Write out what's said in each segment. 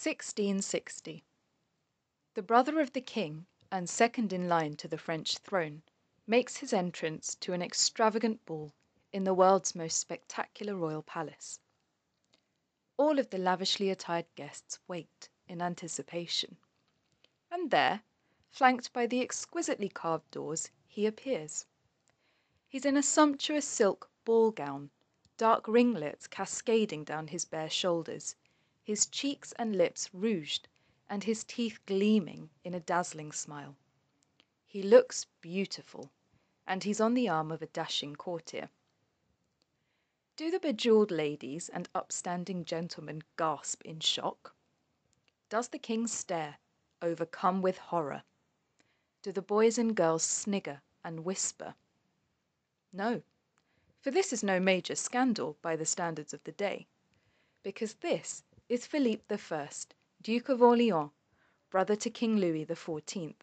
1660. The brother of the King, and second in line to the French throne, makes his entrance to an extravagant ball in the world's most spectacular royal palace. All of the lavishly attired guests wait in anticipation. And there, flanked by the exquisitely carved doors, he appears. He's in a sumptuous silk ball gown, dark ringlets cascading down his bare shoulders, his cheeks and lips rouged, and his teeth gleaming in a dazzling smile. He looks beautiful, and he's on the arm of a dashing courtier. Do the bejeweled ladies and upstanding gentlemen gasp in shock? Does the king stare, overcome with horror? Do the boys and girls snigger and whisper? No, for this is no major scandal by the standards of the day, because this is Philippe I, Duke of Orleans, brother to King Louis XIV.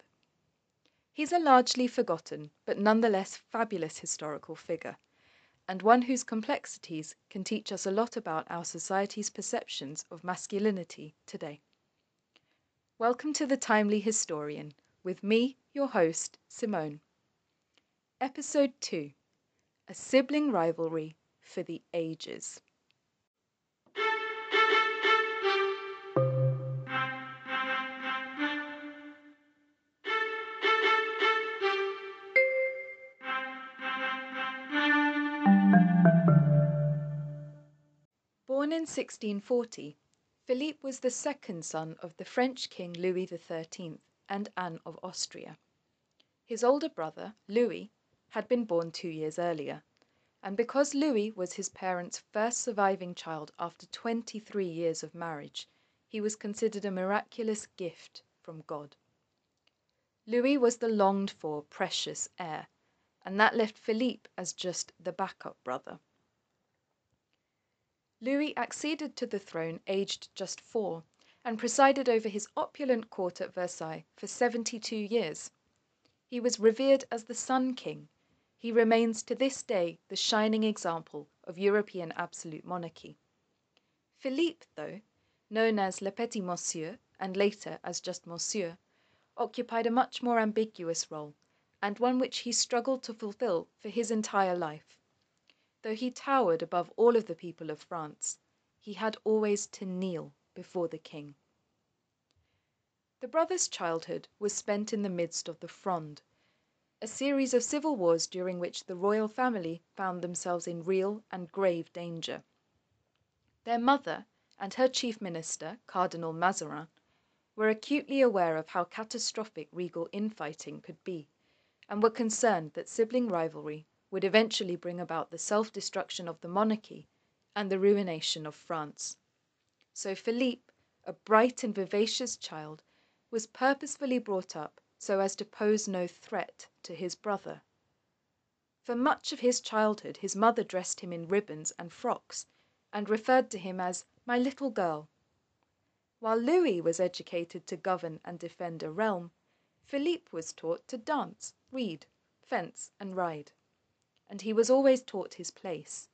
He's a largely forgotten but nonetheless fabulous historical figure, and one whose complexities can teach us a lot about our society's perceptions of masculinity today. Welcome to The Timely Historian, with me, your host, Simone. Episode 2 A Sibling Rivalry for the Ages. 1640, Philippe was the second son of the French King Louis XIII and Anne of Austria. His older brother, Louis, had been born two years earlier, and because Louis was his parents' first surviving child after twenty three years of marriage, he was considered a miraculous gift from God. Louis was the longed for, precious heir, and that left Philippe as just the backup brother. Louis acceded to the throne aged just four, and presided over his opulent court at Versailles for seventy two years. He was revered as the Sun King. He remains to this day the shining example of European absolute monarchy. Philippe, though, known as Le Petit Monsieur, and later as just Monsieur, occupied a much more ambiguous role, and one which he struggled to fulfill for his entire life. Though he towered above all of the people of France, he had always to kneel before the king. The brothers' childhood was spent in the midst of the Fronde, a series of civil wars during which the royal family found themselves in real and grave danger. Their mother and her chief minister, Cardinal Mazarin, were acutely aware of how catastrophic regal infighting could be, and were concerned that sibling rivalry would eventually bring about the self destruction of the monarchy and the ruination of France. So Philippe, a bright and vivacious child, was purposefully brought up so as to pose no threat to his brother. For much of his childhood his mother dressed him in ribbons and frocks, and referred to him as "my little girl." While Louis was educated to govern and defend a realm, Philippe was taught to dance, read, fence, and ride and he was always taught his place.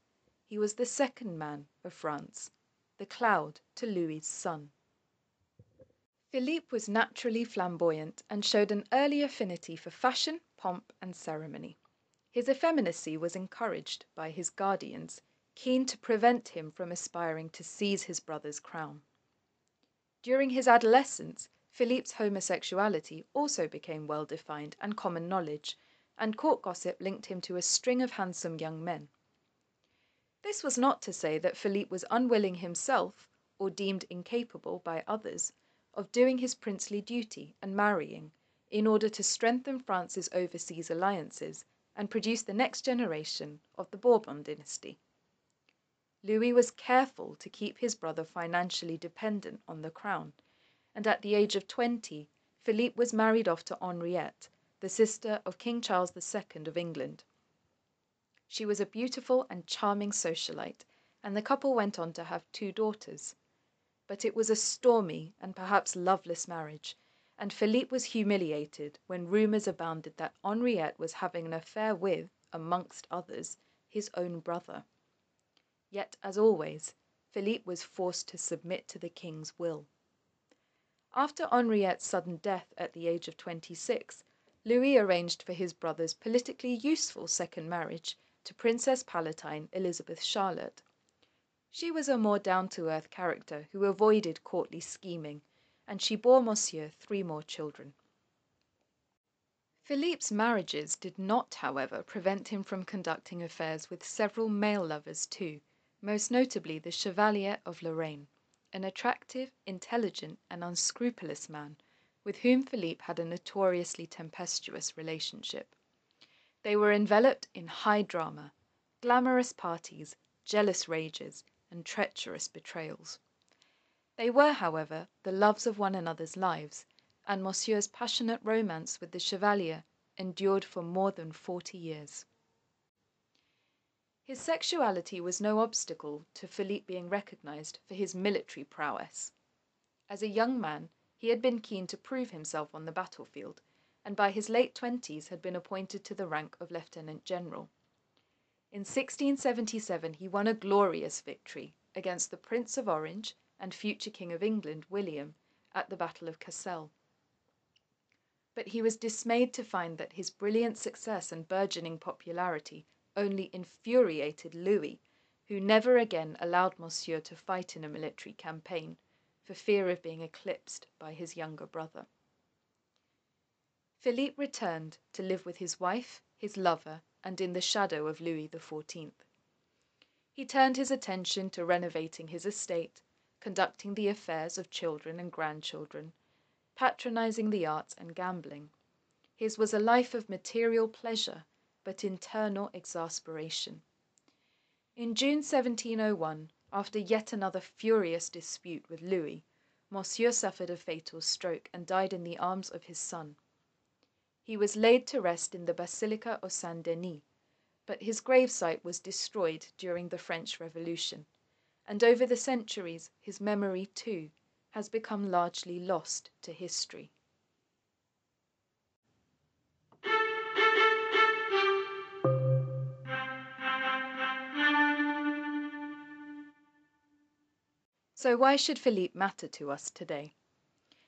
He was the second man of France, the cloud to Louis's sun. Philippe was naturally flamboyant and showed an early affinity for fashion, pomp, and ceremony. His effeminacy was encouraged by his guardians, keen to prevent him from aspiring to seize his brother's crown. During his adolescence, Philippe's homosexuality also became well defined and common knowledge, and court gossip linked him to a string of handsome young men. This was not to say that Philippe was unwilling himself, or deemed incapable by others, of doing his princely duty and marrying, in order to strengthen France's overseas alliances and produce the next generation of the Bourbon dynasty. Louis was careful to keep his brother financially dependent on the crown, and at the age of twenty Philippe was married off to Henriette, the sister of King Charles II of England. She was a beautiful and charming socialite, and the couple went on to have two daughters. But it was a stormy and perhaps loveless marriage, and Philippe was humiliated when rumours abounded that Henriette was having an affair with, amongst others, his own brother. Yet, as always, Philippe was forced to submit to the king's will. After Henriette's sudden death at the age of 26, Louis arranged for his brother's politically useful second marriage to Princess Palatine Elizabeth Charlotte. She was a more down to earth character who avoided courtly scheming, and she bore Monsieur three more children. Philippe's marriages did not, however, prevent him from conducting affairs with several male lovers too, most notably the Chevalier of Lorraine, an attractive, intelligent, and unscrupulous man, with whom Philippe had a notoriously tempestuous relationship. They were enveloped in high drama, glamorous parties, jealous rages, and treacherous betrayals. They were, however, the loves of one another's lives, and Monsieur's passionate romance with the Chevalier endured for more than forty years. His sexuality was no obstacle to Philippe being recognized for his military prowess. As a young man, he had been keen to prove himself on the battlefield, and by his late twenties had been appointed to the rank of lieutenant general. In 1677 he won a glorious victory against the Prince of Orange and future King of England, William, at the Battle of Cassel. But he was dismayed to find that his brilliant success and burgeoning popularity only infuriated Louis, who never again allowed Monsieur to fight in a military campaign, for fear of being eclipsed by his younger brother. Philippe returned to live with his wife, his lover, and in the shadow of Louis XIV. He turned his attention to renovating his estate, conducting the affairs of children and grandchildren, patronizing the arts and gambling. His was a life of material pleasure, but internal exasperation. In June 1701, after yet another furious dispute with Louis, Monsieur suffered a fatal stroke and died in the arms of his son. He was laid to rest in the Basilica of Saint Denis, but his gravesite was destroyed during the French Revolution, and over the centuries his memory, too, has become largely lost to history. So, why should Philippe matter to us today?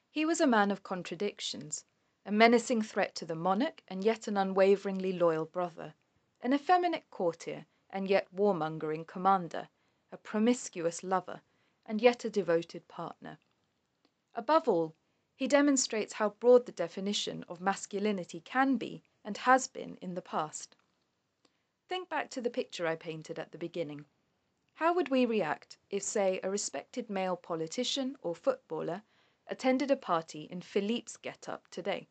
He was a man of contradictions, a menacing threat to the monarch, and yet an unwaveringly loyal brother, an effeminate courtier, and yet warmongering commander, a promiscuous lover, and yet a devoted partner. Above all, he demonstrates how broad the definition of masculinity can be and has been in the past. Think back to the picture I painted at the beginning. How would we react if, say, a respected male politician or footballer attended a party in Philippe's get up today?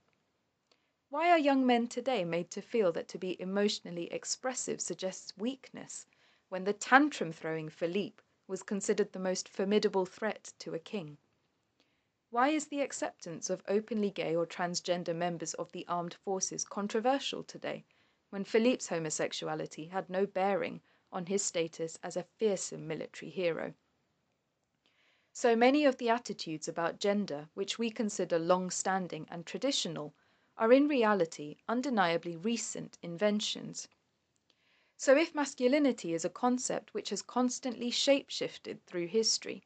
Why are young men today made to feel that to be emotionally expressive suggests weakness, when the tantrum throwing Philippe was considered the most formidable threat to a king? Why is the acceptance of openly gay or transgender members of the armed forces controversial today, when Philippe's homosexuality had no bearing on his status as a fearsome military hero. So many of the attitudes about gender which we consider long standing and traditional are in reality undeniably recent inventions. So, if masculinity is a concept which has constantly shape shifted through history,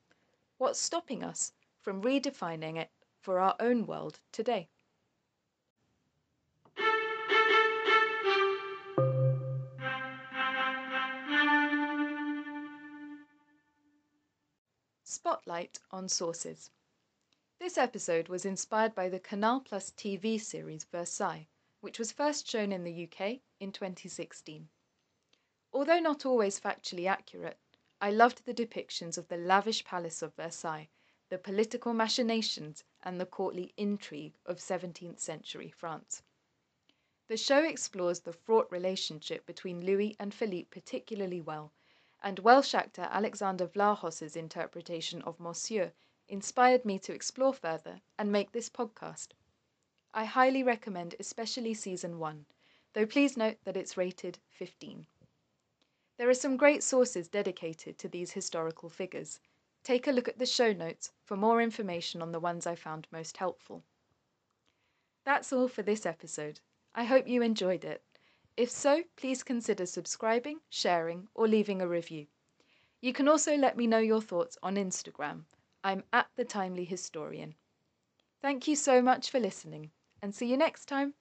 what's stopping us from redefining it for our own world today? Spotlight on Sources. This episode was inspired by the Canal Plus TV series Versailles, which was first shown in the UK in 2016. Although not always factually accurate, I loved the depictions of the lavish palace of Versailles, the political machinations, and the courtly intrigue of 17th century France. The show explores the fraught relationship between Louis and Philippe particularly well and Welsh actor Alexander Vlahos's interpretation of Monsieur inspired me to explore further and make this podcast. I highly recommend especially season 1, though please note that it's rated 15. There are some great sources dedicated to these historical figures. Take a look at the show notes for more information on the ones I found most helpful. That's all for this episode. I hope you enjoyed it. If so, please consider subscribing, sharing, or leaving a review. You can also let me know your thoughts on Instagram. I'm at the Timely Historian. Thank you so much for listening, and see you next time.